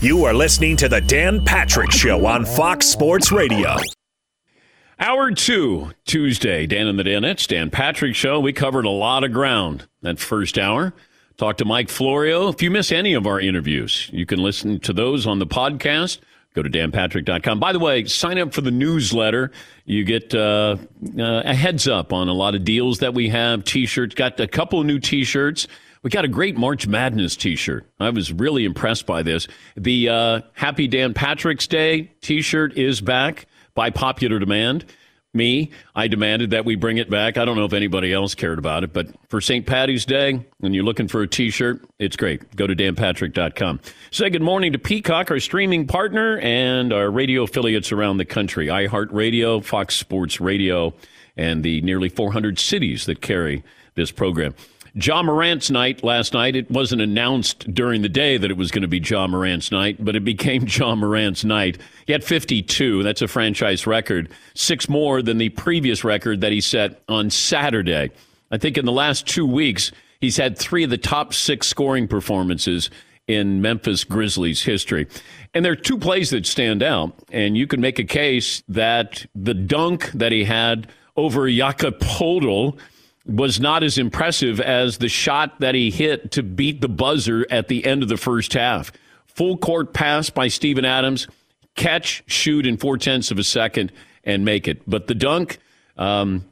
You are listening to the Dan Patrick Show on Fox Sports Radio. Hour two, Tuesday, Dan and the Danettes, Dan Patrick Show. We covered a lot of ground that first hour. Talked to Mike Florio. If you miss any of our interviews, you can listen to those on the podcast. Go to danpatrick.com. By the way, sign up for the newsletter. You get uh, uh, a heads up on a lot of deals that we have. T-shirts. Got a couple new T-shirts. We got a great March Madness T-shirt. I was really impressed by this. The uh, Happy Dan Patrick's Day T-shirt is back by popular demand me, I demanded that we bring it back. I don't know if anybody else cared about it, but for St. Patty's Day, when you're looking for a t shirt, it's great. Go to danpatrick.com. Say good morning to Peacock, our streaming partner, and our radio affiliates around the country iHeartRadio, Fox Sports Radio, and the nearly 400 cities that carry this program. Ja Morant's night last night. It wasn't announced during the day that it was going to be Ja Morant's night, but it became Ja Morant's night. He had 52. That's a franchise record, six more than the previous record that he set on Saturday. I think in the last two weeks, he's had three of the top six scoring performances in Memphis Grizzlies history. And there are two plays that stand out, and you can make a case that the dunk that he had over Jakob Poeltl – was not as impressive as the shot that he hit to beat the buzzer at the end of the first half. Full court pass by Steven Adams, catch, shoot in four tenths of a second, and make it. But the dunk, um,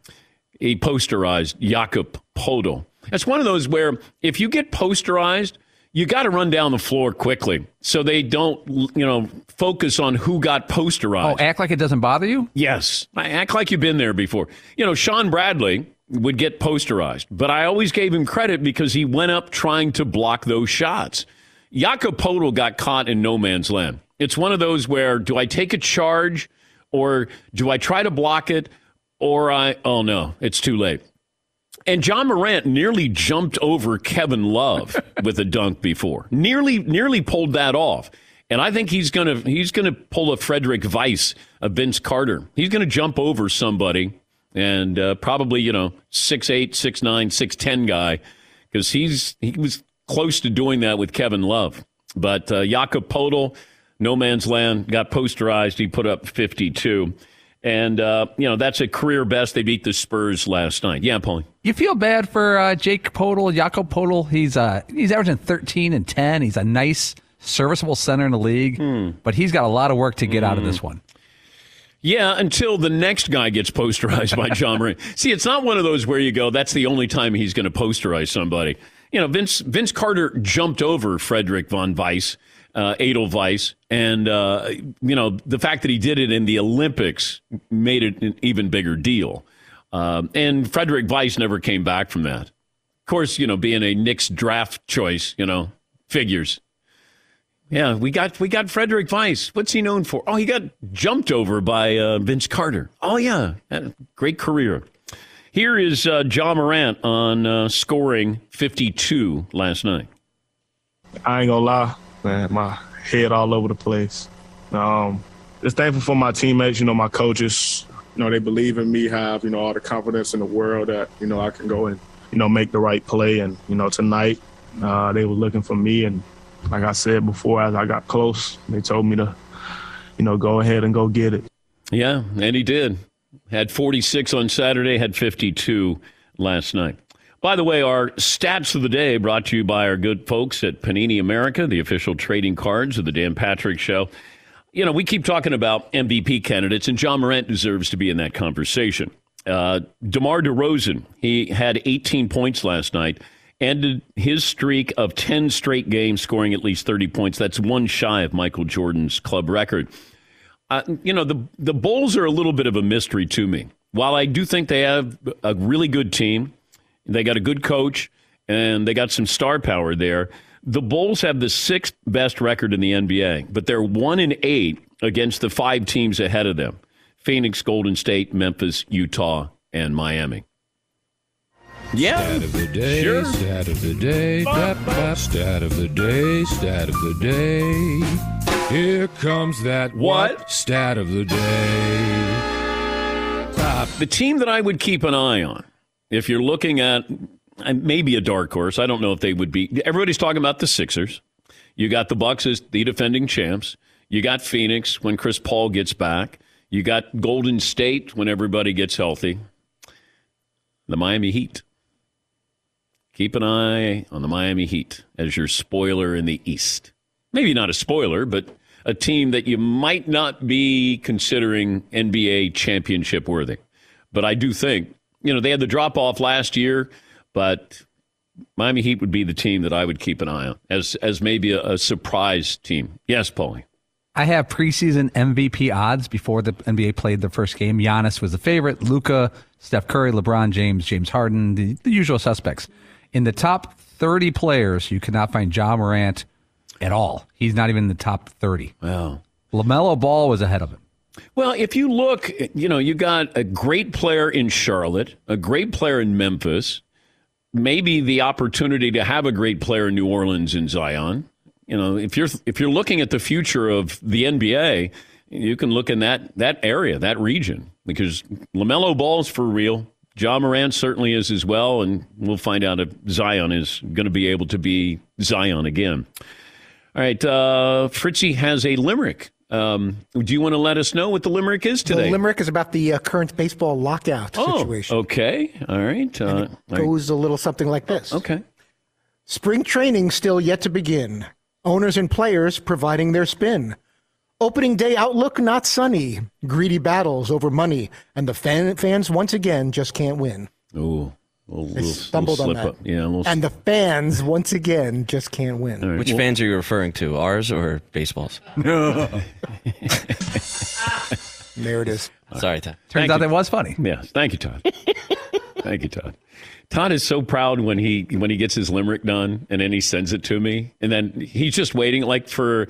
he posterized Jakob Poeltl. That's one of those where if you get posterized, you got to run down the floor quickly so they don't, you know, focus on who got posterized. Oh, act like it doesn't bother you? Yes. Act like you've been there before. You know, Shawn Bradley would get posterized. But I always gave him credit because he went up trying to block those shots. Jakob Poeltl got caught in no man's land. It's one of those where do I take a charge or do I try to block it or I, oh no, it's too late. And Ja Morant nearly jumped over Kevin Love with a dunk before. Nearly, nearly pulled that off. And I think he's gonna he's gonna pull a Frederic Weis, a Vince Carter. He's gonna jump over somebody and uh, probably you know six eight, six nine, six ten guy because he's he was close to doing that with Kevin Love. But uh, Jakob Poeltl, no man's land, got posterized. He put up fifty two. And, uh, you know, that's a career best. They beat the Spurs last night. Yeah, Paulie. You feel bad for uh, Jake Poeltl, Jakob Poeltl. He's, uh, he's averaging 13 and 10. He's a nice, serviceable center in the league, hmm. but he's got a lot of work to get hmm. out of this one. Yeah, until the next guy gets posterized by Ja Morant. See, it's not one of those where you go, that's the only time he's going to posterize somebody. You know, Vince Vince Carter jumped over Frederick von Weiss, uh, Edelweiss, and uh, you know the fact that he did it in the Olympics made it an even bigger deal. Uh, and Frederic Weis never came back from that. Of course, you know, being a Knicks draft choice, you know, figures. Yeah, we got we got Frederic Weis. What's he known for? Oh, he got jumped over by uh, Vince Carter. Oh yeah, great career. Here is uh, Ja Morant on uh, scoring 52 last night. I ain't gonna lie, man. My head all over the place. Um, just thankful for my teammates. You know, my coaches. You know, they believe in me. Have you know all the confidence in the world that you know I can go and you know make the right play. And you know tonight uh, they were looking for me and like I said before, as I got close, they told me to, you know, go ahead and go get it. Yeah, and he did. Had 46 on Saturday, had 52 last night. By the way, our stats of the day brought to you by our good folks at Panini America, the official trading cards of the Dan Patrick Show. You know, we keep talking about MVP candidates, and Ja Morant deserves to be in that conversation. Uh, DeMar DeRozan, he had 18 points last night ended his streak of 10 straight games scoring at least 30 points. That's one shy of Michael Jordan's club record. Uh, you know, the, the Bulls are a little bit of a mystery to me. While I do think they have a really good team, they got a good coach, and they got some star power there. The Bulls have the sixth best record in the NBA, but they're one in eight against the five teams ahead of them Phoenix, Golden State, Memphis, Utah, and Miami. Yeah. Stat of the day. Sure. Stat of the day. Bap, bap, stat of the day. Stat of the day. Here comes that what? Stat of the day. Uh, the team that I would keep an eye on, if you're looking at uh, maybe a dark horse, I don't know if they would be. Everybody's talking about the Sixers. You got the Bucks as the defending champs. You got Phoenix when Chris Paul gets back. You got Golden State when everybody gets healthy. The Miami Heat. Keep an eye on the Miami Heat as your spoiler in the East. Maybe not a spoiler, but a team that you might not be considering NBA championship worthy. But I do think, you know, they had the drop off last year, but Miami Heat would be the team that I would keep an eye on as as maybe a, a surprise team. Yes, Paulie. I have preseason MVP odds before the NBA played the first game. Giannis was the favorite. Luka, Steph Curry, LeBron James, James Harden, the, the usual suspects. In the top 30 players, you cannot find Ja Morant at all. He's not even in the top 30. Wow. LaMelo Ball was ahead of him. Well, if you look, you know, you got a great player in Charlotte, a great player in Memphis, maybe the opportunity to have a great player in New Orleans in Zion. You know, if you're if you're looking at the future of the NBA, you can look in that that area, that region, because LaMelo Ball's for real. Ja Morant certainly is as well, and we'll find out if Zion is going to be able to be Zion again. All right, uh, Fritzy has a limerick. Um, do you want to let us know what the limerick is today? The limerick is about the uh, current baseball lockout oh, situation. okay, all right. Uh, all right. Goes a little something like this. Okay. Spring training still yet to begin. Owners and players providing their spin. Opening day outlook not sunny. Greedy battles over money, and the fan, fans once again just can't win. Ooh, a little, I little, stumbled little on that. up. Yeah, a little. And the fans once again just can't win. Which fans are you referring to? Ours or baseball's? There it is. Sorry, Tom. Turns Thank out you. that was funny. Yes, thank you, Todd. thank you, Todd. Todd is so proud when he when he gets his limerick done and then he sends it to me and then he's just waiting like for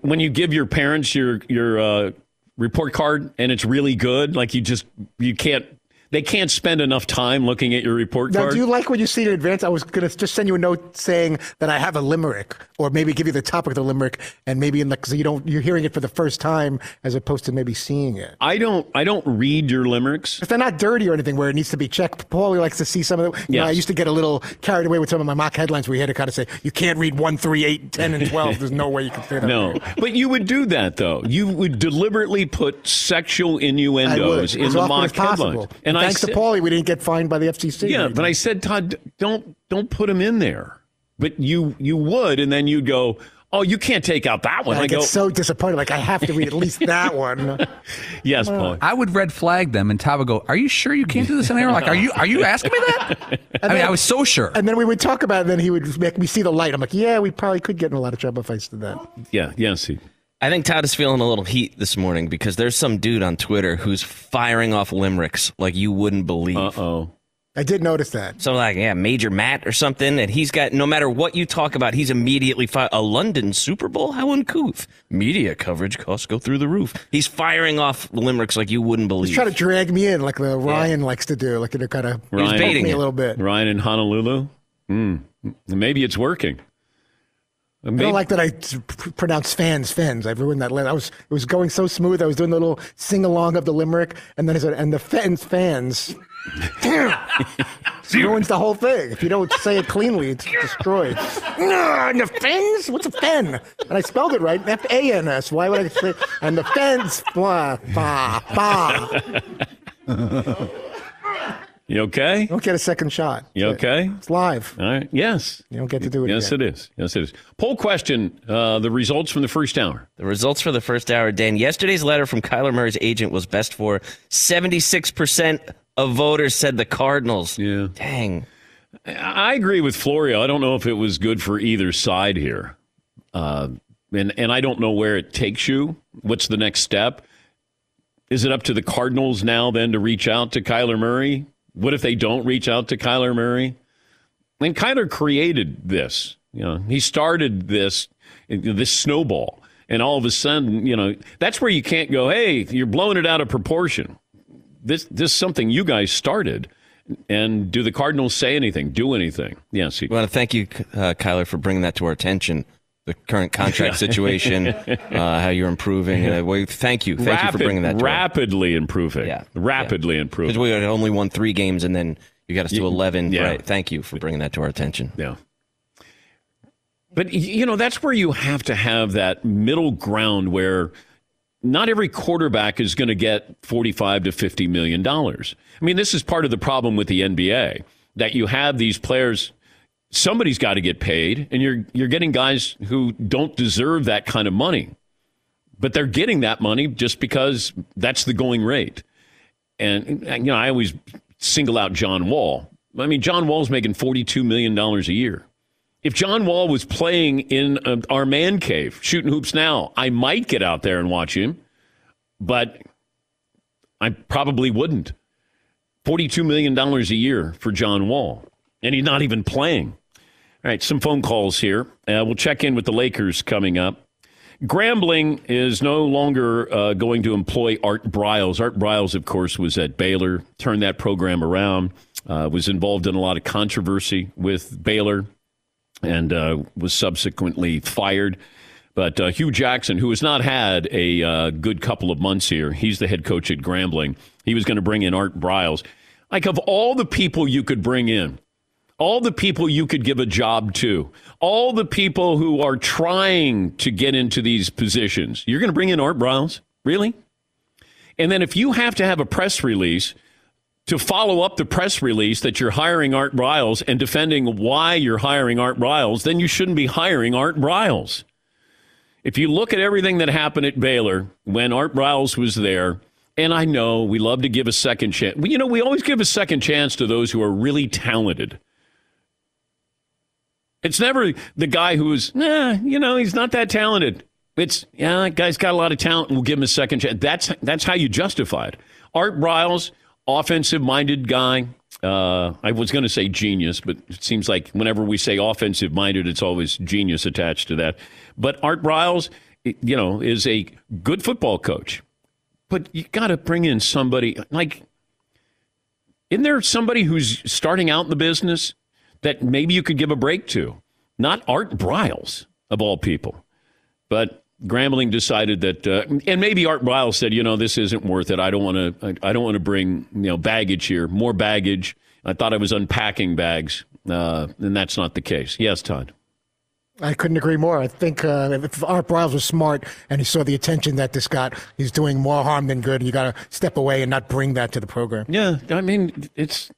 when you give your parents your your uh, report card and it's really good like you just you can't they can't spend enough time looking at your report Now, card. do you like what you see in advance? I was going to just send you a note saying that I have a limerick, or maybe give you the topic of the limerick, and maybe in the so you don't you're hearing it for the first time as opposed to maybe seeing it. I don't I don't read your limericks. If they're not dirty or anything where it needs to be checked, Paulie likes to see some of the. You know, Yes. I used to get a little carried away with some of my mock headlines where you had to kind of say, you can't read 1, 3, 8, 10, and 12. There's no way you can say that. No, but you would do that though. You would deliberately put sexual innuendos in the mock headlines. And thanks said- to Paulie, we didn't get fined by the FCC. Yeah, but I said, Todd, don't don't put them in there. But you you would, and then you'd go, oh, you can't take out that one. I, I, get go, so disappointed. Like, I have to read at least that one. yes, Paul. I would red flag them, and Todd would go, "Are you sure you can't do this in air? Like, are you are you asking me that?" I mean, I was so sure. And then we would talk about it, and then he would make me see the light. I'm like, yeah, we probably could get in a lot of trouble if I did that. Yeah, yes. he- I think Todd is feeling a little heat this morning because there's some dude on Twitter who's firing off limericks like you wouldn't believe. Uh oh. I did notice that. So like, yeah, Major Matt or something, and he's got no matter what you talk about, he's immediately fi- a London Super Bowl. How uncouth! Media coverage costs go through the roof. He's firing off limericks like you wouldn't believe. He's trying to drag me in like the Ryan likes to do, like to kind of Ryan- baiting me it. a little bit. Ryan in Honolulu. Hmm. Maybe it's working. I don't like that I pronounce fans fens. I ruined that. I was it was going so smooth. I was doing the little sing along of the limerick, and then I said, "And the fans fans." ruins the whole thing. If you don't say it cleanly, it's destroyed. No, and the fens? What's a fen? And I spelled it right. F A N S. Why would I say? And the fens. Blah. You okay? You Don't get a second shot. You okay? It's live. All right. Yes. You don't get to do it Yes, again. it is. Yes, it is. Poll question: uh, The results from the first hour. The results for the first hour, Dan. Yesterday's letter from Kyler Murray's agent was best for 76% of voters said the Cardinals. Yeah. Dang. I agree with Florio. I don't know if it was good for either side here, uh, and and I don't know where it takes you. What's the next step? Is it up to the Cardinals now then to reach out to Kyler Murray? What if they don't reach out to Kyler Murray? And Kyler created this. You know, he started this this snowball, and all of a sudden, you know, that's where you can't go. Hey, you're blowing it out of proportion. This this is something you guys started. And do the Cardinals say anything? Do anything? Yes. We want to thank you, uh, Kyler, for bringing that to our attention. The current contract situation, uh, how you're improving. Uh, we, thank you. Thank you for bringing that to our rapidly improving. Yeah. Rapidly Because improving. we had only won three games and then you got us to 11. yeah. Right. Thank you for bringing that to our attention. yeah. But you know, that's where you have to have that middle ground where not every quarterback is going to get 45 to 50 million dollars. I mean, this is part of the problem with the NBA that you have these players somebody's got to get paid and you're you're getting guys who don't deserve that kind of money. But they're getting that money just because that's the going rate. And you know, I always single out John Wall. I mean, John Wall's making 42 million dollars a year. If John Wall was playing in uh, our man cave, shooting hoops now, I might get out there and watch him, but I probably wouldn't. $42 million a year for John Wall, and he's not even playing. All right, some phone calls here. Uh, we'll check in with the Lakers coming up. Grambling is no longer uh, going to employ Art Briles. Art Briles, of course, was at Baylor, turned that program around, uh, was involved in a lot of controversy with Baylor and uh, was subsequently fired. But uh, Hue Jackson, who has not had a uh, good couple of months here, he's the head coach at Grambling. He was going to bring in Art Briles. Like, of all the people you could bring in, all the people you could give a job to, all the people who are trying to get into these positions, you're going to bring in Art Briles? Really? And then if you have to have a press release to follow up the press release that you're hiring Art Briles and defending why you're hiring Art Briles, then you shouldn't be hiring Art Briles. If you look at everything that happened at Baylor when Art Briles was there, and I know we love to give a second chance. You know, we always give a second chance to those who are really talented. It's never the guy who's, eh, you know, he's not that talented. It's, yeah, that guy's got a lot of talent. We'll give him a second chance. That's that's how you justify it. Art Briles – offensive minded guy. Uh, I was going to say genius, but it seems like whenever we say offensive minded, it's always genius attached to that. But Art Briles, you know, is a good football coach. But you got to bring in somebody like, isn't there somebody who's starting out in the business that maybe you could give a break to? Not Art Briles, of all people. But Grambling decided that, uh, and maybe Art Briles said, you know, this isn't worth it. I don't want to. I, I, don't want to bring you know baggage here, more baggage. I thought I was unpacking bags, uh, and that's not the case. Yes, Todd. I couldn't agree more. I think uh, if Art Briles was smart and he saw the attention that this got, he's doing more harm than good. You got to step away and not bring that to the program. Yeah, I mean, it's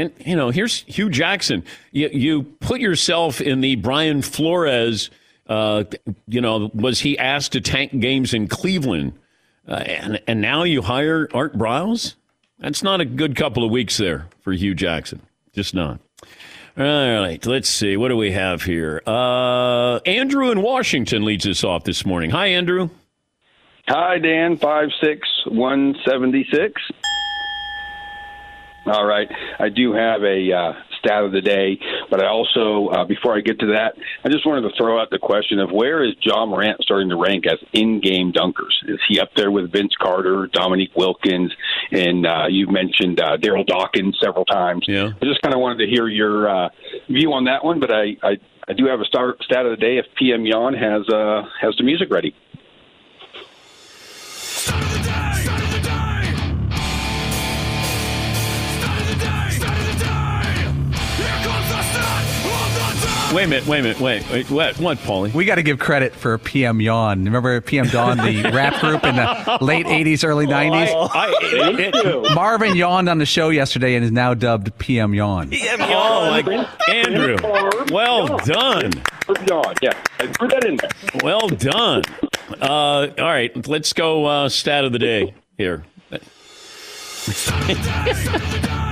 and you know, here's Hue Jackson. You you put yourself in the Brian Flores uh, you know, was he asked to tank games in Cleveland? Uh, and, and now you hire Art Briles? That's not a good couple of weeks there for Hue Jackson. Just not. All right, let's see. What do we have here? Uh, Andrew in Washington leads us off this morning. Hi, Andrew. Hi, Dan. Five six one seventy six. All right. I do have a uh, stat of the day. But I also, uh, before I get to that, I just wanted to throw out the question of where is Ja Morant starting to rank as in-game dunkers? Is he up there with Vince Carter, Dominique Wilkins, and uh, you've mentioned uh, Darryl Dawkins several times? Yeah. I just kind of wanted to hear your uh, view on that one. But I, I, I do have a star, stat of the day if PM Yawn has uh, has the music ready. Wait a minute, wait a minute, wait, wait what, what, Paulie? We got to give credit for PM Yawn. Remember PM Dawn, the rap group in the late 80s, early 90s? Oh, I, it, it, Marvin yawned on the show yesterday and is now dubbed PM Yawn. PM oh, Yawn. like, Andrew, well done. Yawn, yeah, I threw that in there. Well done. Uh, all right, let's go uh, stat of the day here.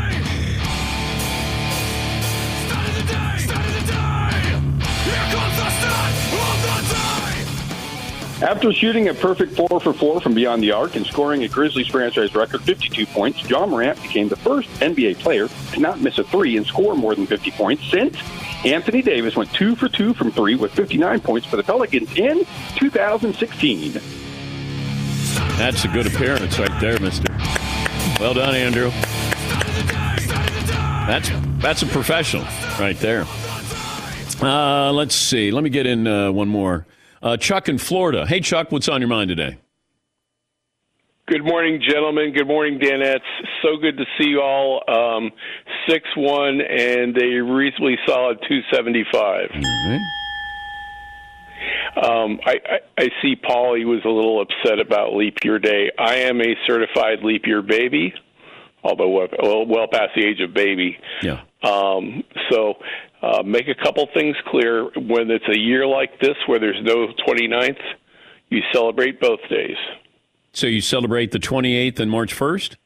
After shooting a perfect four for four from beyond the arc and scoring a Grizzlies franchise record 52 points, Ja Morant became the first NBA player to not miss a three and score more than 50 points since Anthony Davis went two for two from three with 59 points for the Pelicans in 2016. That's a good appearance right there, mister. Well done, Andrew. That's that's a professional right there. Uh, let's see. Let me get in uh, one more. Uh, Chuck in Florida. Hey, Chuck, what's on your mind today? Good morning, gentlemen. Good morning, Danettes. So good to see you all. Um, six one and a reasonably solid two seventy five. Right. Um, I, I, I see Paulie was a little upset about leap year day. I am a certified leap year baby, although well, well past the age of baby. Yeah. Um, so uh, make a couple things clear. When it's a year like this where there's no 29th, you celebrate both days. So you celebrate the 28th and March 1st?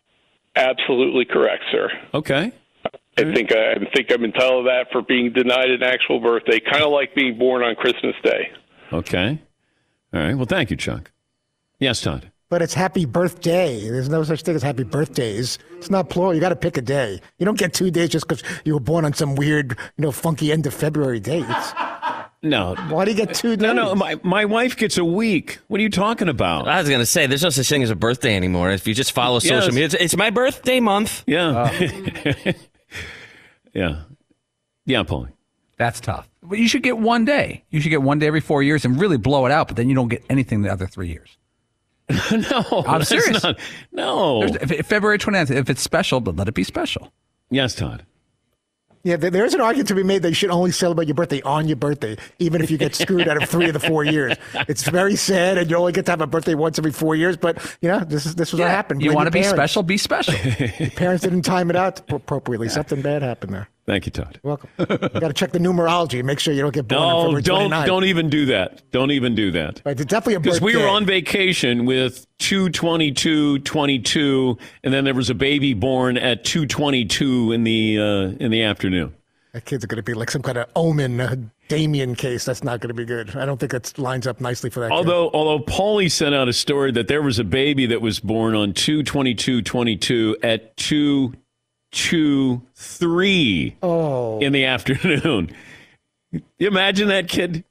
Absolutely correct, sir. Okay. I think I, I think I'm entitled to that for being denied an actual birthday, kind of like being born on Christmas Day. Okay. All right. Well, thank you, Chuck. Yes, Todd. But it's happy birthday. There's no such thing as happy birthdays. It's not plural. You got to pick a day. You don't get two days just because you were born on some weird, you know, funky end of February date. No. why do you get two days? No, no. My, my wife gets a week. What are you talking about? I was going to say, there's no such thing as a birthday anymore. If you just follow social Yes. media, it's, it's my birthday month. Yeah. Uh, yeah. Yeah, Paulie. That's tough. But you should get one day. You should get one day every four years and really blow it out. But then you don't get anything the other three years. no. I'm serious. not- no. There's- If, if February 29th, if it's special, but let it be special. Yes, Todd. Yeah, there's an argument to be made that you should only celebrate your birthday on your birthday, even if you get screwed out of three of the four years. It's very sad, and you only get to have a birthday once every four years. But you know, this is this was what happened. You want to be parents. special? Be special. Your parents didn't time it out appropriately. Something bad happened there. Thank you, Todd. Welcome. you got to check the numerology make sure you don't get born No, don't 29th. don't even do that. Don't even do that. Right, it's definitely a Because we were on vacation with 222, 22, and then there was a baby born at 222 in the uh, in the afternoon. That kid's going to be like some kind of omen, uh, Damien case. That's not going to be good. I don't think it lines up nicely for that. kid. Although although Paulie sent out a story that there was a baby that was born on 22222 at 223 oh. in the afternoon. You imagine that kid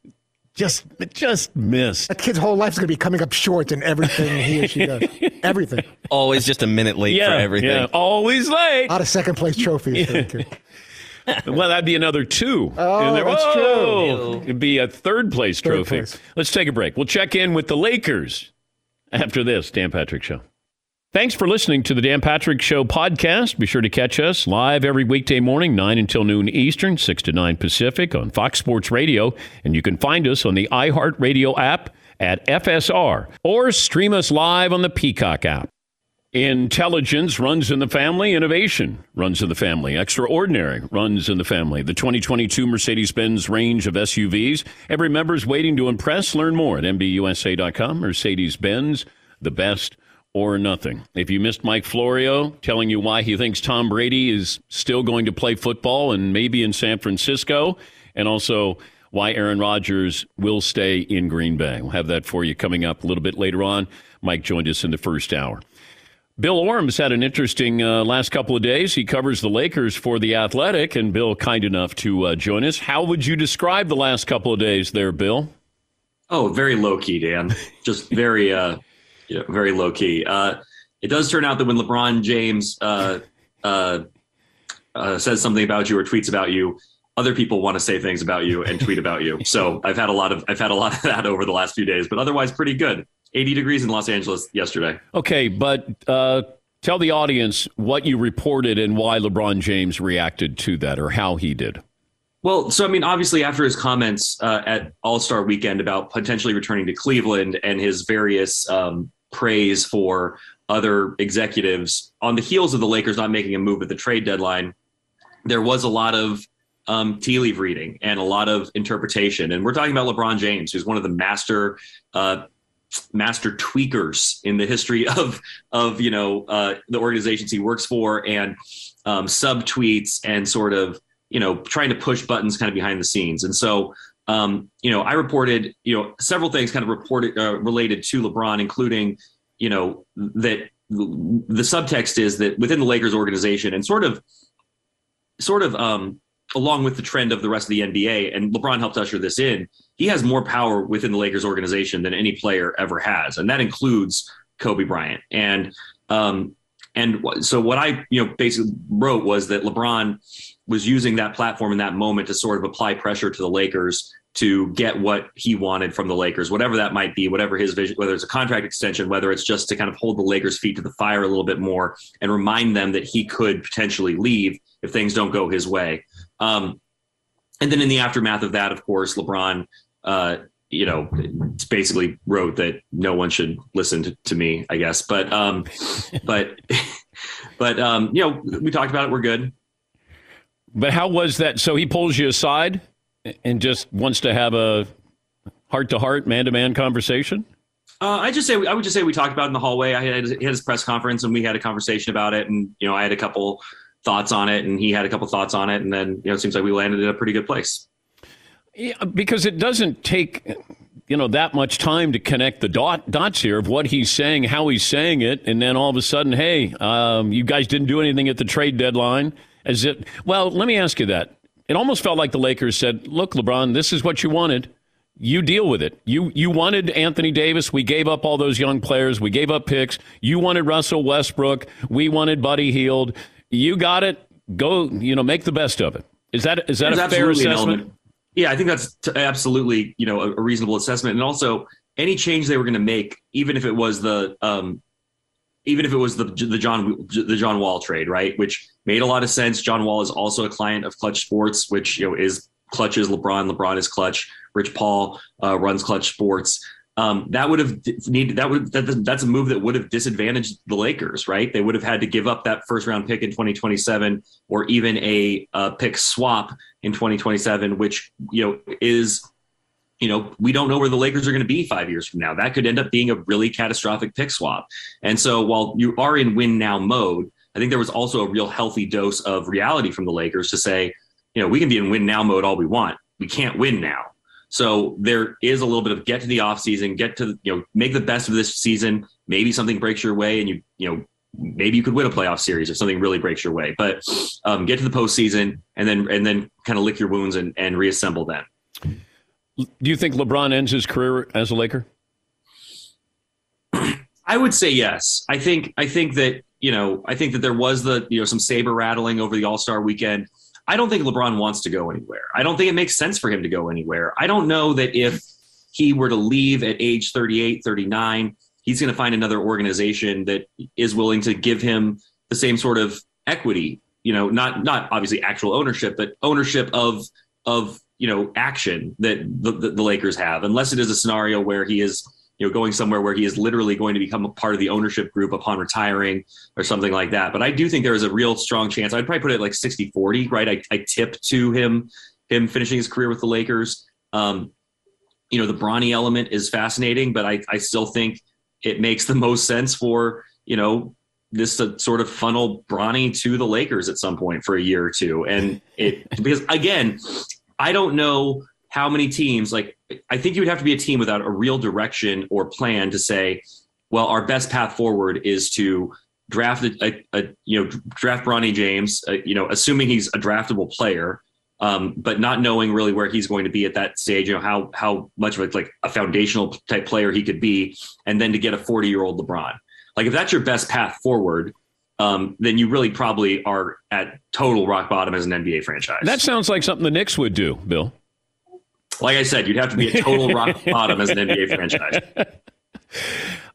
just just missed. That kid's whole life's going to be coming up short in everything he or she does. Everything. Always just a minute late Yeah, for everything. yeah, always late. Out of second place trophies for. Well, that'd be another two. Oh, that's true. Oh, it'd be a third place Third trophy. place. Let's take a break. We'll check in with the Lakers after this Dan Patrick Show. Thanks for listening to the Dan Patrick Show podcast. Be sure to catch us live every weekday morning, 9 until noon Eastern, 6 to 9 Pacific on Fox Sports Radio. And you can find us on the iHeartRadio app at FSR or stream us live on the Peacock app. Intelligence runs in the family. Innovation runs in the family. Extraordinary runs in the family. The 2022 Mercedes Benz range of SUVs. Every member is waiting to impress. Learn more at MBUSA.com. Mercedes Benz, the best or nothing. If you missed Mike Florio telling you why he thinks Tom Brady is still going to play football and maybe in San Francisco, and also why Aaron Rodgers will stay in Green Bay. We'll have that for you coming up a little bit later on. Mike joined us in the first hour. Bill Oram's had an interesting uh, last couple of days. He covers the Lakers for The Athletic, and Bill, kind enough to uh, join us. How would you describe the last couple of days there, Bill? Oh, very low key, Dan. Just very, uh, you know, very low key. Uh, it does turn out that when LeBron James uh, uh, uh, says something about you or tweets about you, other people want to say things about you and tweet about you. So I've had a lot of I've had a lot of that over the last few days, but otherwise pretty good. 80 degrees in Los Angeles yesterday. Okay, but uh, tell the audience what you reported and why LeBron James reacted to that or how he did. Well, so I mean, obviously, after his comments uh, at All Star Weekend about potentially returning to Cleveland and his various um, praise for other executives on the heels of the Lakers not making a move at the trade deadline, there was a lot of um, tea leaf reading and a lot of interpretation. And we're talking about LeBron James, who's one of the master uh, master tweakers in the history of of you know uh, the organizations he works for and um, sub tweets and sort of you know trying to push buttons kind of behind the scenes. And so um, you know I reported you know several things kind of reported uh, related to LeBron, including you know that the subtext is that within the Lakers organization and sort of sort of um, along with the trend of the rest of the NBA, and LeBron helped usher this in, he has more power within the Lakers organization than any player ever has, and that includes Kobe Bryant. And um, and so what I you know basically wrote was that LeBron was using that platform in that moment to sort of apply pressure to the Lakers to get what he wanted from the Lakers, whatever that might be, whatever his vision, whether it's a contract extension, whether it's just to kind of hold the Lakers' feet to the fire a little bit more and remind them that he could potentially leave if things don't go his way. Um, and then in the aftermath of that, of course, LeBron, uh, you know, basically wrote that no one should listen to, to me, I guess. But, um, but, but, um, you know, we talked about it. We're good. But how was that? So he pulls you aside and just wants to have a heart to heart, man to man conversation? Uh, I just say I would just say we talked about it in the hallway. I had, had his press conference and we had a conversation about it, and you know I had a couple thoughts on it, and he had a couple thoughts on it, and then you know it seems like we landed in a pretty good place. Yeah, because it doesn't take you know that much time to connect the dot, dots here of what he's saying, how he's saying it, and then all of a sudden, hey, um, you guys didn't do anything at the trade deadline. As it well, let me ask you that. It almost felt like the Lakers said, "Look, LeBron, this is what you wanted. You deal with it. You you wanted Anthony Davis. We gave up all those young players. We gave up picks. You wanted Russell Westbrook. We wanted Buddy Hield. You got it. Go. You know, make the best of it. Is that is that There's a fair assessment? Yeah, I think that's t- absolutely you know a, a, reasonable assessment, and also any change they were going to make, even if it was the um, even if it was the the John the John Wall trade, right, which made a lot of sense. John Wall is also a client of Clutch Sports, which you know is Clutch is LeBron, LeBron is Clutch. Rich Paul uh, runs Clutch Sports. Um, that would have needed that would that, that's a move that would have disadvantaged the Lakers, right? They would have had to give up that first round pick in 2027, or even a uh, pick swap in 2027, which you know is you know, we don't know where the Lakers are going to be five years from now. That could end up being a really catastrophic pick swap. And so while you are in win now mode, I think there was also a real healthy dose of reality from the Lakers to say, you know, we can be in win now mode all we want. We can't win now. So there is a little bit of get to the offseason, get to, you know, make the best of this season. Maybe something breaks your way and you, you know, maybe you could win a playoff series if something really breaks your way. But um, get to the postseason and then and then kind of lick your wounds and, and reassemble then. Do you think LeBron ends his career as a Laker? I would say yes. I think I think that you know I think that there was the you know some saber rattling over the All Star weekend. I don't think LeBron wants to go anywhere. I don't think it makes sense for him to go anywhere. I don't know that if he were to leave at age 38, 39, he's going to find another organization that is willing to give him the same sort of equity, you know, not not obviously actual ownership, but ownership of of, you know, action that the, the, the Lakers have, unless it is a scenario where he is you know, going somewhere where he is literally going to become a part of the ownership group upon retiring or something like that. But I do think there is a real strong chance. I'd probably put it like 60 40, right? I, I tip to him, him finishing his career with the Lakers. Um, you know, the Bronny element is fascinating, but I, I still think it makes the most sense for, you know, this to sort of funnel Bronny to the Lakers at some point for a year or two. And it, because again, I don't know how many teams like I think you would have to be a team without a real direction or plan to say, well, our best path forward is to draft a, a, a you know draft Bronny James, uh, you know, assuming he's a draftable player, um, but not knowing really where he's going to be at that stage. You know how how much of a, like a foundational type player he could be, and then to get a forty year old LeBron. Like if that's your best path forward, um, then you really probably are at total rock bottom as an NBA franchise. That sounds like something the Knicks would do, Bill. Like I said, you'd have to be a total rock bottom as an NBA franchise.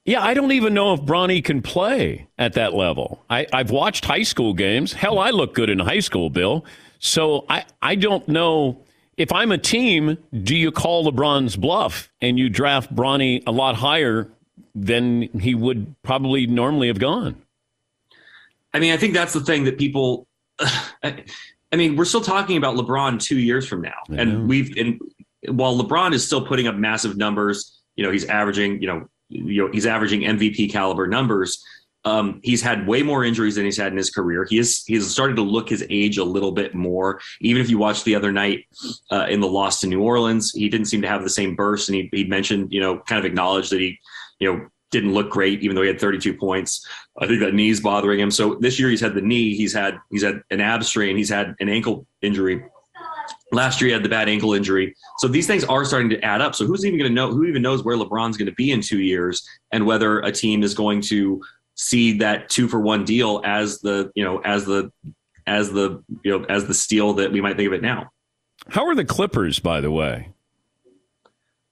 Yeah, I don't even know if Bronny can play at that level. I, I've watched high school games. Hell, I look good in high school, Bill. So I, I don't know. If I'm a team, do you call LeBron's bluff and you draft Bronny a lot higher than he would probably normally have gone? I mean, I think that's the thing that people. I mean, we're still talking about LeBron two years from now, and we've and while LeBron is still putting up massive numbers, you know, he's averaging, you know, you know, he's averaging MVP caliber numbers. Um, he's had way more injuries than he's had in his career. He is he's started to look his age a little bit more. Even if you watched the other night uh, in the loss to New Orleans, he didn't seem to have the same burst. And he he mentioned, you know, kind of acknowledged that he, you know, didn't look great, even though he had 32 points. I think that knee's bothering him. So this year he's had the knee, he's had he's had an ab strain, he's had an ankle injury. Last year he had the bad ankle injury. So these things are starting to add up. So who's even going to know? Who even knows where LeBron's going to be in two years, and whether a team is going to see that two for one deal as the you know as the as the you know as the steal that we might think of it now. How are the Clippers, by the way?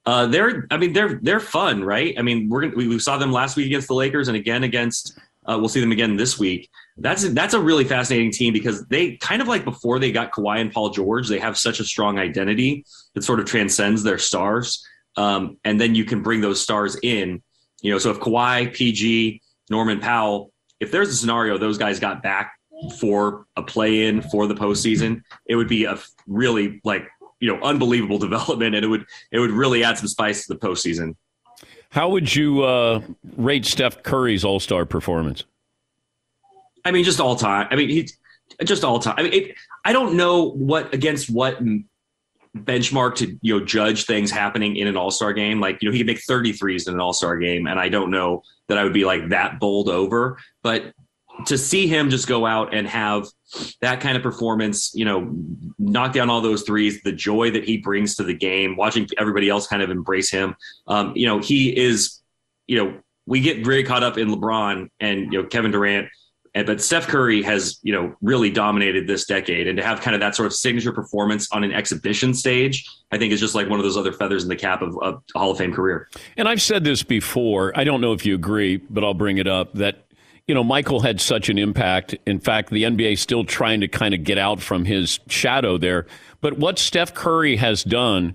Uh, they're, I mean, they're they're fun, right? I mean, we're gonna, we, we saw them last week against the Lakers, and again against. Uh, we'll see them again this week. That's that's a really fascinating team because they kind of like before they got Kawhi and Paul George, they have such a strong identity that sort of transcends their stars. um, and then you can bring those stars in. You know, so if Kawhi, PG, Norman Powell, if there's a scenario those guys got back for a play in for the postseason, it would be a really like you know unbelievable development, and it would it would really add some spice to the postseason. How would you uh, rate Steph Curry's All Star performance? I mean, just all time. I mean, he's just all time. I mean, it, I don't know what against what benchmark to you know judge things happening in an all-star game like you know he could make 33s in an all-star game and i don't know that i would be like that bowled over but to see him just go out and have that kind of performance you know knock down all those threes the joy that he brings to the game watching everybody else kind of embrace him um, you know he is you know we get very caught up in lebron and you know kevin durant and, but Steph Curry has, you know, really dominated this decade, and to have kind of that sort of signature performance on an exhibition stage, I think is just like one of those other feathers in the cap of, of a Hall of Fame career. And I've said this before. I don't know if you agree, but I'll bring it up that you know Michael had such an impact. In fact, the NBA is still trying to kind of get out from his shadow there. But what Steph Curry has done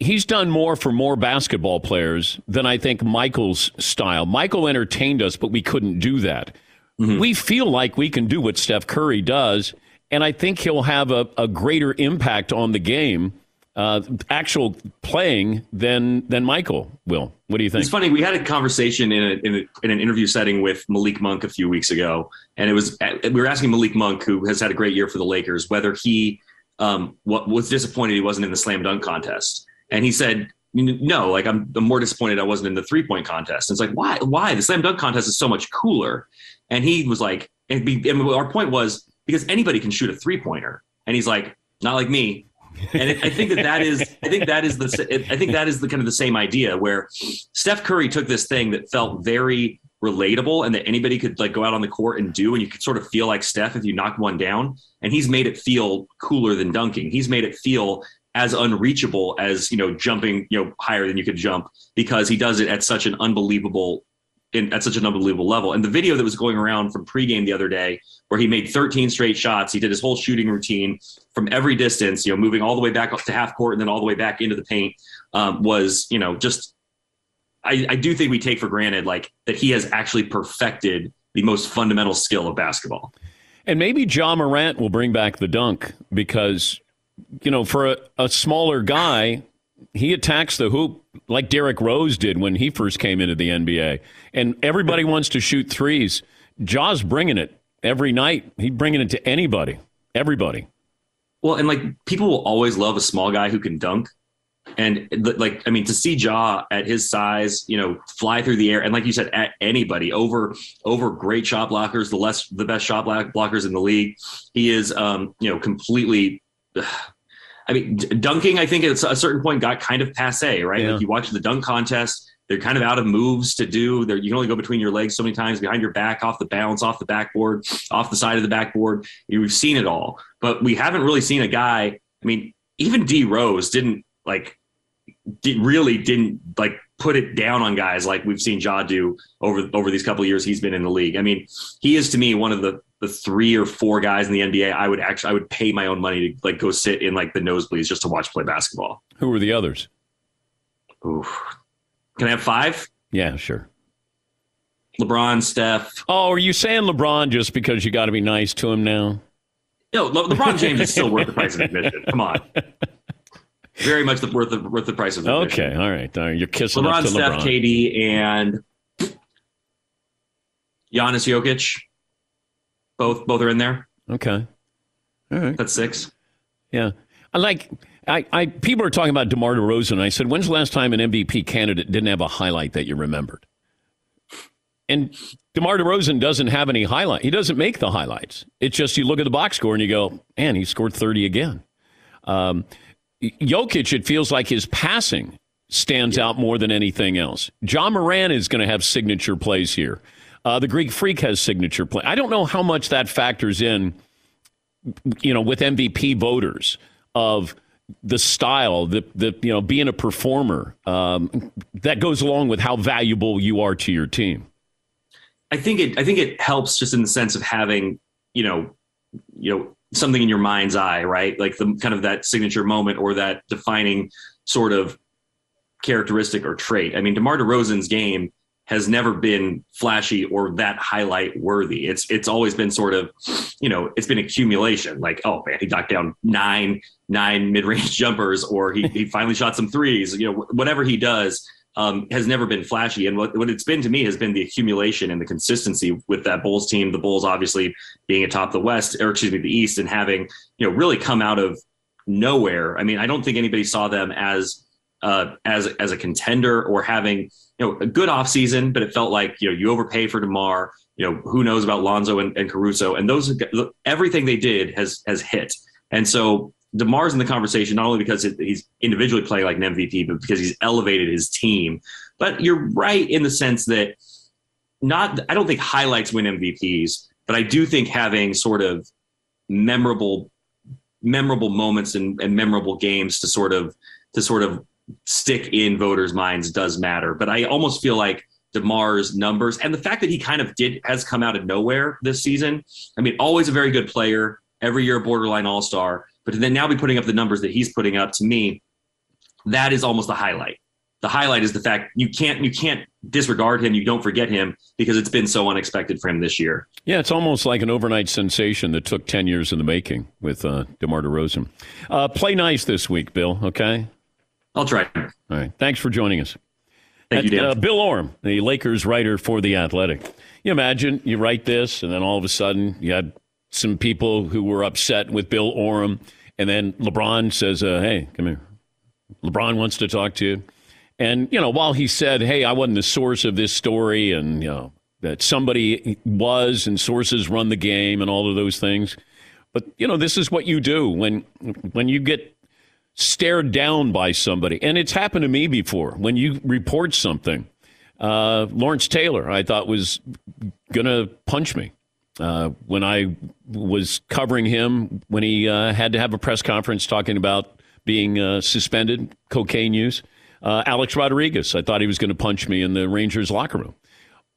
he's done more for more basketball players than I think Michael's style. Michael entertained us, but we couldn't do that. Mm-hmm. We feel like we can do what Steph Curry does, and I think he'll have a, a greater impact on the game, uh, actual playing than than Michael will. What do you think? It's funny. We had a conversation in, a, in, a, in an interview setting with Malik Monk a few weeks ago, and it was we were asking Malik Monk, who has had a great year for the Lakers, whether he um, what was disappointed he wasn't in the slam dunk contest, and he said no, like I'm, I'm, more disappointed I wasn't in the three point contest. And it's like, why? Why the slam dunk contest is so much cooler? And he was like, and, be, and our point was because anybody can shoot a three pointer. And he's like, not like me. And I think that that is, I think that is the, I think that is the kind of the same idea where Steph Curry took this thing that felt very relatable and that anybody could like go out on the court and do, and you could sort of feel like Steph if you knocked one down. And he's made it feel cooler than dunking. He's made it feel as unreachable as you know jumping you know higher than you could jump because he does it at such an unbelievable in, at such an unbelievable level. And the video that was going around from pregame the other day, where he made 13 straight shots, he did his whole shooting routine from every distance, you know, moving all the way back up to half court and then all the way back into the paint, um, was, you know, just, I, I do think we take for granted like that he has actually perfected the most fundamental skill of basketball. And maybe Ja Morant will bring back the dunk because, you know, for a, a smaller guy, he attacks the hoop like Derrick Rose did when he first came into the NBA. And everybody wants to shoot threes. Ja's bringing it every night. He's bringing it to anybody, everybody. Well, and like people will always love a small guy who can dunk. And like, I mean, to see Ja at his size, you know, fly through the air, and like you said, at anybody over over great shot blockers, the less the best shot blockers in the league, he is, um, you know, completely I mean, dunking, I think at a certain point got kind of passe, right? Yeah. Like you watch the dunk contest, they're kind of out of moves to do. They're, you can only go between your legs so many times, behind your back, off the balance, off the backboard, off the side of the backboard. We've seen it all, but we haven't really seen a guy. I mean, even D Rose didn't like, did, really didn't like put it down on guys like we've seen Ja do over over these couple years he's been in the league. I mean, he is to me one of the the three or four guys in the NBA I would actually I would pay my own money to like go sit in like the nosebleeds just to watch play basketball. Who were the others? Oof. Can I have five? Yeah, sure. LeBron, Steph. Oh, are you saying LeBron just because you got to be nice to him now? No, Le- LeBron James is still worth the price of admission. Come on. Very much the, worth the worth the price of admission. Okay, all right, all right. You're kissing LeBron, to Steph, LeBron. KD, and Giannis Jokic. Both both are in there. Okay. All right. That's six. Yeah. I like I, I people are talking about DeMar DeRozan. I said, when's the last time an MVP candidate didn't have a highlight that you remembered? And DeMar DeRozan doesn't have any highlight. He doesn't make the highlights. It's just you look at the box score and you go, man, he scored 30 again. Um, Jokic, it feels like his passing stands out more than anything else. Ja Morant is going to have signature plays here. Uh, the Greek Freak has signature play. I don't know how much that factors in, you know, with MVP voters of the style, the the you know being a performer. Um, that goes along with how valuable you are to your team. I think it. I think it helps just in the sense of having you know, you know something in your mind's eye, right? Like the kind of that signature moment or that defining sort of characteristic or trait. I mean, DeMar DeRozan's game has never been flashy or that highlight worthy. It's it's always been sort of, you know, it's been accumulation. Like, oh man, he knocked down nine nine mid range jumpers, or he he finally shot some threes. You know, whatever he does. Um, has never been flashy, and what, what it's been to me has been the accumulation and the consistency with that Bulls team. The Bulls obviously being atop the West, or excuse me, the East, and having you know really come out of nowhere. I mean, I don't think anybody saw them as uh, as as a contender or having you know a good offseason, but it felt like you know you overpay for Demar. You know who knows about Lonzo and, and Caruso, and those everything they did has has hit. And so Demar's in the conversation not only because he's individually playing like an MVP, but because he's elevated his team. But you're right in the sense that not I don't think highlights win MVPs, but I do think having sort of memorable memorable moments and, and memorable games to sort of to sort of stick in voters' minds does matter. But I almost feel like DeMar's numbers and the fact that he kind of did has come out of nowhere this season. I mean, always a very good player, every year borderline all star, but to then now be putting up the numbers that he's putting up to me, that is almost the highlight. The highlight is the fact you can't you can't disregard him, you don't forget him because it's been so unexpected for him this year. Yeah, it's almost like an overnight sensation that took ten years in the making with uh, DeMar DeRozan. Uh, play nice this week, Bill. Okay. I'll try. All right. Thanks for joining us. Thank you, Dan. Uh, Bill Oram, the Lakers writer for The Athletic. You imagine you write this, and then all of a sudden you had some people who were upset with Bill Oram, and then LeBron says, uh, "Hey, come here." LeBron wants to talk to you, and you know, while he said, "Hey, I wasn't the source of this story," and you know that somebody was, and sources run the game, and all of those things. But you know, this is what you do when when you get stared down by somebody. And it's happened to me before. When you report something, uh, Lawrence Taylor, I thought was going to punch me. Uh, when I was covering him, when he uh, had to have a press conference talking about being uh, suspended, cocaine use, uh, Alex Rodriguez, I thought he was going to punch me in the Rangers locker room.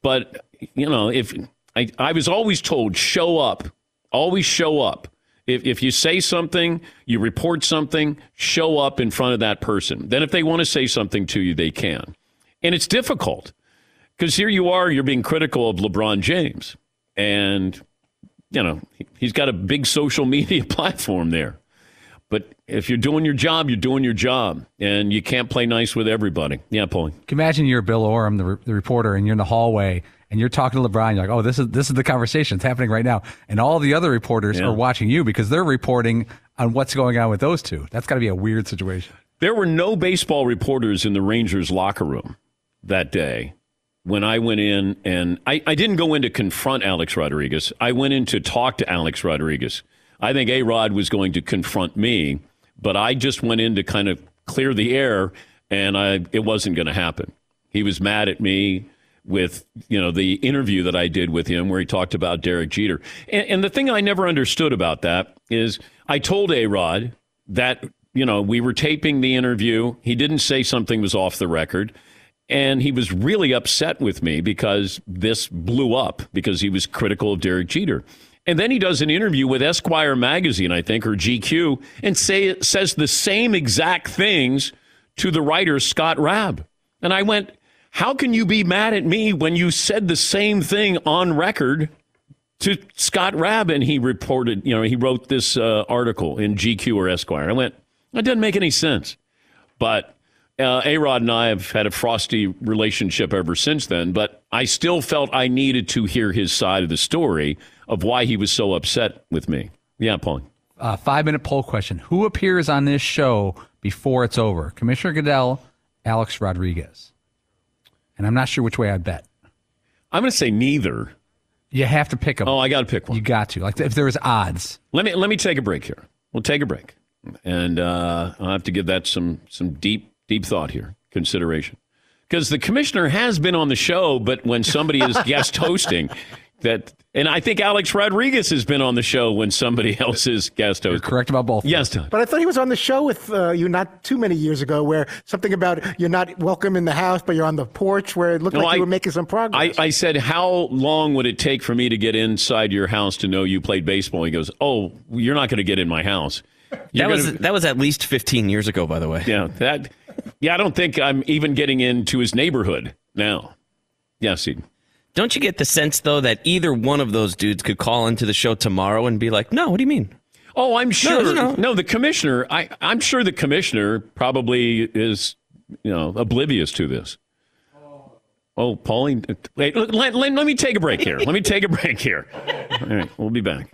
But, you know, if I, I was always told, show up, always show up. If, if you say something, you report something, show up in front of that person. Then, if they want to say something to you, they can. And it's difficult because here you are, you're being critical of LeBron James. And, you know, he's got a big social media platform there. But if you're doing your job, you're doing your job, and you can't play nice with everybody. Yeah, Paulie. Can you imagine you're Bill Oram, the, re- the reporter, and you're in the hallway, and you're talking to LeBron. You're like, "Oh, this is this is the conversation. It's happening right now," and all the other reporters Yeah. are watching you because they're reporting on what's going on with those two. That's got to be a weird situation. There were no baseball reporters in the Rangers locker room that day when I went in, and I, I didn't go in to confront Alex Rodriguez. I went in to talk to Alex Rodriguez. I think A Rod was going to confront me, but I just went in to kind of clear the air, and I it wasn't going to happen. He was mad at me with you know the interview that I did with him where he talked about Derek Jeter. And, and the thing I never understood about that is I told A Rod that you know we were taping the interview. He didn't say something was off the record. And he was really upset with me because this blew up because he was critical of Derek Jeter. And then he does an interview with Esquire magazine, I think, or GQ, and say says the same exact things to the writer Scott Raab. And I went, "How can you be mad at me when you said the same thing on record to Scott Raab?" And he reported, you know, he wrote this uh, article in GQ or Esquire. I went, "That doesn't make any sense." But uh, A Rod and I have had a frosty relationship ever since then, but I still felt I needed to hear his side of the story of why he was so upset with me. Yeah, Paul. Uh, five minute poll question: Who appears on this show before it's over? Commissioner Goodell, Alex Rodriguez, and I'm not sure which way I bet. I'm going to say neither. You have to pick them. Oh, I got to pick one. You got to. Like if there was odds. Let me let me take a break here. We'll take a break, and uh, I'll have to give that some some deep deep thought here, consideration, because the commissioner has been on the show, but when somebody is guest hosting, that and I think Alex Rodriguez has been on the show when somebody else is guest hosting. Correct about both. Yes, Tom. But I thought he was on the show with uh, you not too many years ago, where something about you're not welcome in the house, but you're on the porch, where it looked No, like I- you were making some progress. I, I said, how long would it take for me to get inside your house to know you played baseball? He goes, oh, you're not going to get in my house. You're That was gonna- that was at least 15 years ago, by the way. Yeah, that Yeah, I don't think I'm even getting into his neighborhood now. Yes, he. Don't you get the sense though that either one of those dudes could call into the show tomorrow and be like, "No, what do you mean?" Oh, I'm sure. no. No, the commissioner. I, I'm sure the commissioner probably is, you know, oblivious to this. Oh, Pauline. Uh, wait, let, let, let me take a break here. Let me take a break here. All right, we'll be back.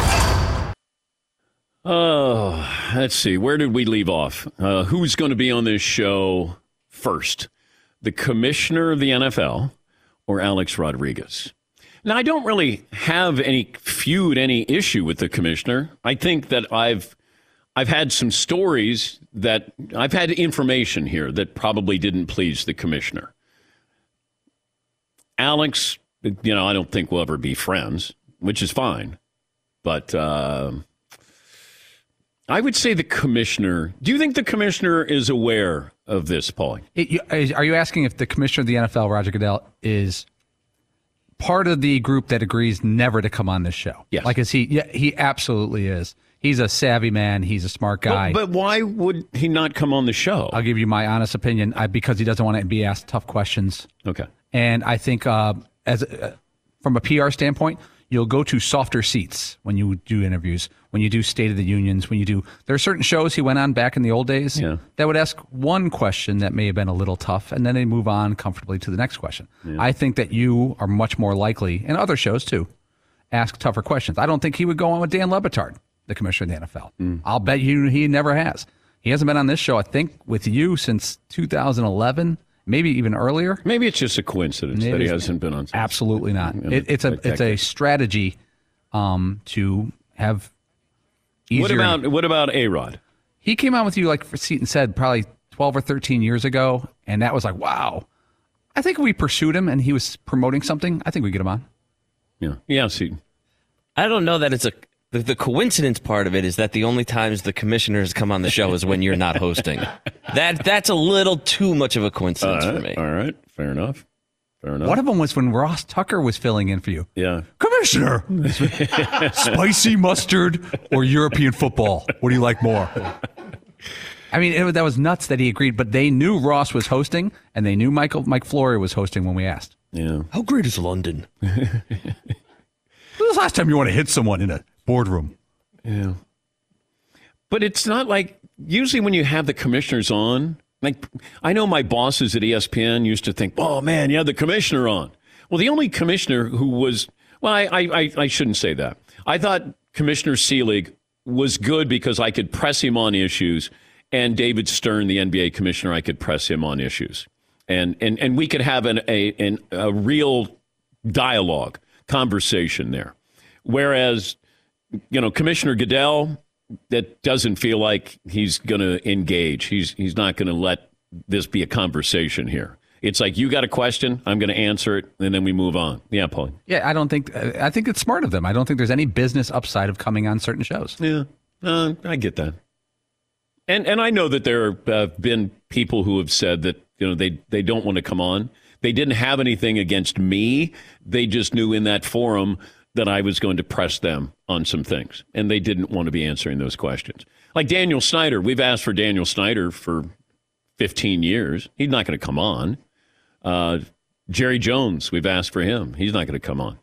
Oh, let's see. Where did we leave off? Uh, who's going to be on this show first? The commissioner of the NFL or Alex Rodriguez? Now, I don't really have any feud, any issue with the commissioner. I think that I've I've had some stories that I've had information here that probably didn't please the commissioner. Alex, you know, I don't think we'll ever be friends, which is fine. But uh, I would say the commissioner. Do you think the commissioner is aware of this, Paulie? It- you- is- Are you asking if the commissioner of the NFL, Roger Goodell, is part of the group that agrees never to come on this show? Yes. Like, is he? Yeah, he absolutely is. He's a savvy man. He's a smart guy. But, but why would he not come on the show? I'll give you my honest opinion. I, because he doesn't want to be asked tough questions. Okay. And I think, uh, as uh, from a PR standpoint, you'll go to softer seats when you do interviews, when you do State of the Unions, when you do. There are certain shows he went on back in the old days Yeah. that would ask one question that may have been a little tough, and then they move on comfortably to the next question. I think that you are much more likely, and other shows too, ask tougher questions. I don't think he would go on with Dan Le Batard, the commissioner of the NFL. I'll bet you he never has. He hasn't been on this show, I think, with you since 2011, maybe even earlier. Maybe it's just a coincidence Maybe that he hasn't been on. Absolutely not. It, it's a it's a strategy strategy um, to have easier. What about what about A Rod? he came on with you like Seton said probably twelve or thirteen years ago, and that was like wow. I think we pursued him and he was promoting something. I think we get him on. Yeah, yeah. See, I don't know that it's a. The, the coincidence part of it is that the only times the commissioners come on the show is when you're not hosting. That that's a little too much of a coincidence all for me. all right, fair enough, fair enough. One of them was when Ross Tucker was filling in for you. yeah, Commissioner, spicy mustard or European football? What do you like more? I mean, it, that was nuts that he agreed, but they knew Ross was hosting, and they knew Michael Mike Florio was hosting when we asked. yeah. How great is London? When was the last time you want to hit someone in a boardroom? Yeah. But it's not like usually when you have the commissioners on, like I know my bosses at ESPN used to think, oh man, you have the commissioner on. Well, the only commissioner who was, well, I, I, I, I shouldn't say that. I thought Commissioner Selig was good because I could press him on issues, and David Stern, the NBA commissioner, I could press him on issues. And, and, and we could have an, a, an, a real dialogue, conversation there. Whereas you know, Commissioner Goodell, that doesn't feel like he's going to engage. He's he's not going to let this be a conversation here. It's like you got a question, I'm going to answer it, and then we move on. Yeah, Paul. Yeah, I don't think. I think it's smart of them. I don't think there's any business upside of coming on certain shows. Yeah, uh, I get that. And and I know that there have been people who have said that you know they they don't want to come on. They didn't have anything against me. They just knew in that forum that I was going to press them on some things, and they didn't want to be answering those questions. Like Daniel Snyder, we've asked for Daniel Snyder for 15 years. He's not going to come on. Uh, Jerry Jones, we've asked for him. He's not going to come on.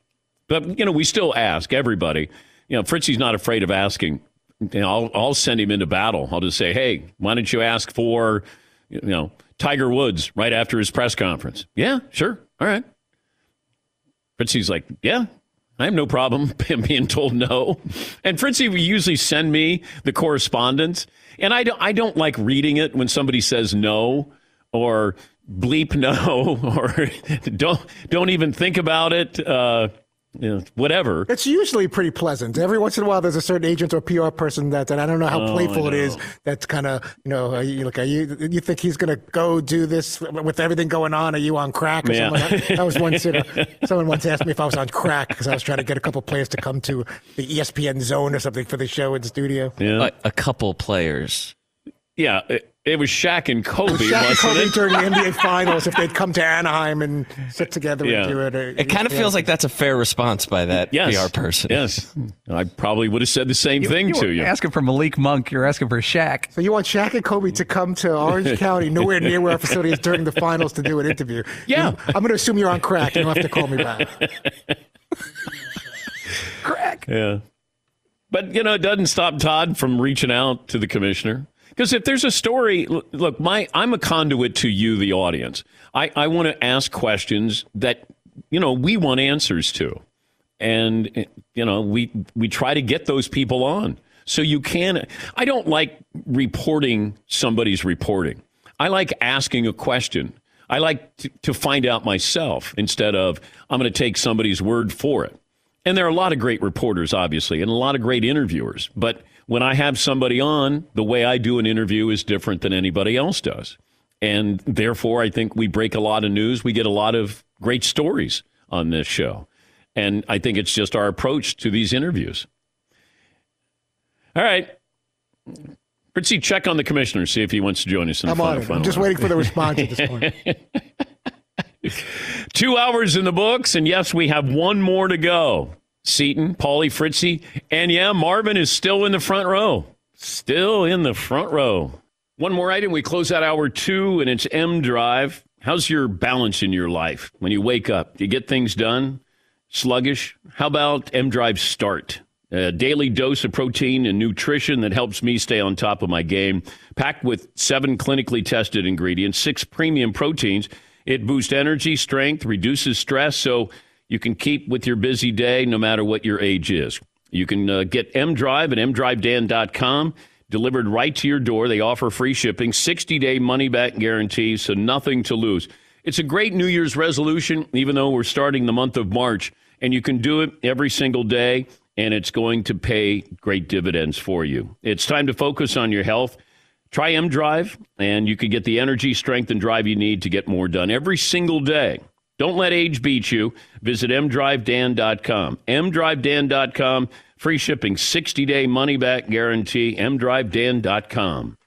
But you know, we still ask everybody. You know, Fritzy's not afraid of asking. You know, I'll, I'll send him into battle. I'll just say, "Hey, why don't you ask for, you know, Tiger Woods right after his press conference?" Yeah, sure, all right. Fritzy's like, "Yeah, I have no problem being told no. And Fritzy will usually send me the correspondence, and I don't. I don't like reading it when somebody says no or bleep no or don't don't even think about it. Uh, you know, whatever. It's usually pretty pleasant. Every once in a while, there's a certain agent or PR person that, and I don't know how Oh, playful I it is. That's kind of, you know, are you, like, are you, you think he's going to go do this with everything going on? Are you on crack or Yeah. something? Like that? that was one sitter. Someone once asked me if I was on crack because I was trying to get a couple players to come to the ESPN zone or something for the show in studio. Yeah, A, a couple players. yeah. It, it was Shaq and Kobe, Shaq and wasn't Kobe it? during the NBA Finals, if they'd come to Anaheim and sit together Yeah. and do it. or- It kind of yeah. feels like that's a fair response by that Yes. PR person. Yes, I probably would have said the same thing to were you. asking for Malik Monk. You're asking for Shaq. So you want Shaq and Kobe to come to Orange County, nowhere near where our facility is during the finals to do an interview? Yeah. You- I'm going to assume you're on crack. You don't have to call me back. Crack. Yeah. But, you know, it doesn't stop Todd from reaching out to the commissioner. Because if there's a story, look, my I'm a conduit to you, the audience. I, I want to ask questions that, you know, we want answers to. And, eh, you know, we, we try to get those people on. So you can, I don't like reporting somebody's reporting. I like asking a question. I like to, to find out myself instead of I'm going to take somebody's word for it. And there are a lot of great reporters, obviously, and a lot of great interviewers. But when I have somebody on, the way I do an interview is different than anybody else does. And therefore, I think we break a lot of news. We get a lot of great stories on this show. And I think it's just our approach to these interviews. All right. Fritzy, check on the commissioner, see if he wants to join us in the I'm on final I'm just waiting for the response at this point. Two hours in the books, and yes, we have one more to go. Seton, Paulie, Fritzy, and yeah, Marvin is still in the front row. Still in the front row. One more item. We close out hour two, and it's M Drive. How's your balance in your life when you wake up? Do you get things done? Sluggish? How about M Drive Start? A daily dose of protein and nutrition that helps me stay on top of my game. Packed with seven clinically tested ingredients, six premium proteins. It boosts energy, strength, reduces stress, so you can keep with your busy day no matter what your age is. You can uh, get M Drive at mdrivedan.com delivered right to your door. They offer free shipping, 60 day money back guarantee, so nothing to lose. It's a great New Year's resolution, even though we're starting the month of March, and you can do it every single day, and it's going to pay great dividends for you. It's time to focus on your health. Try M Drive, and you can get the energy, strength, and drive you need to get more done every single day. Don't let age beat you. Visit mdrivedan.com. mdrivedan.com. Free shipping, 60 day money back guarantee. mdrivedan.com.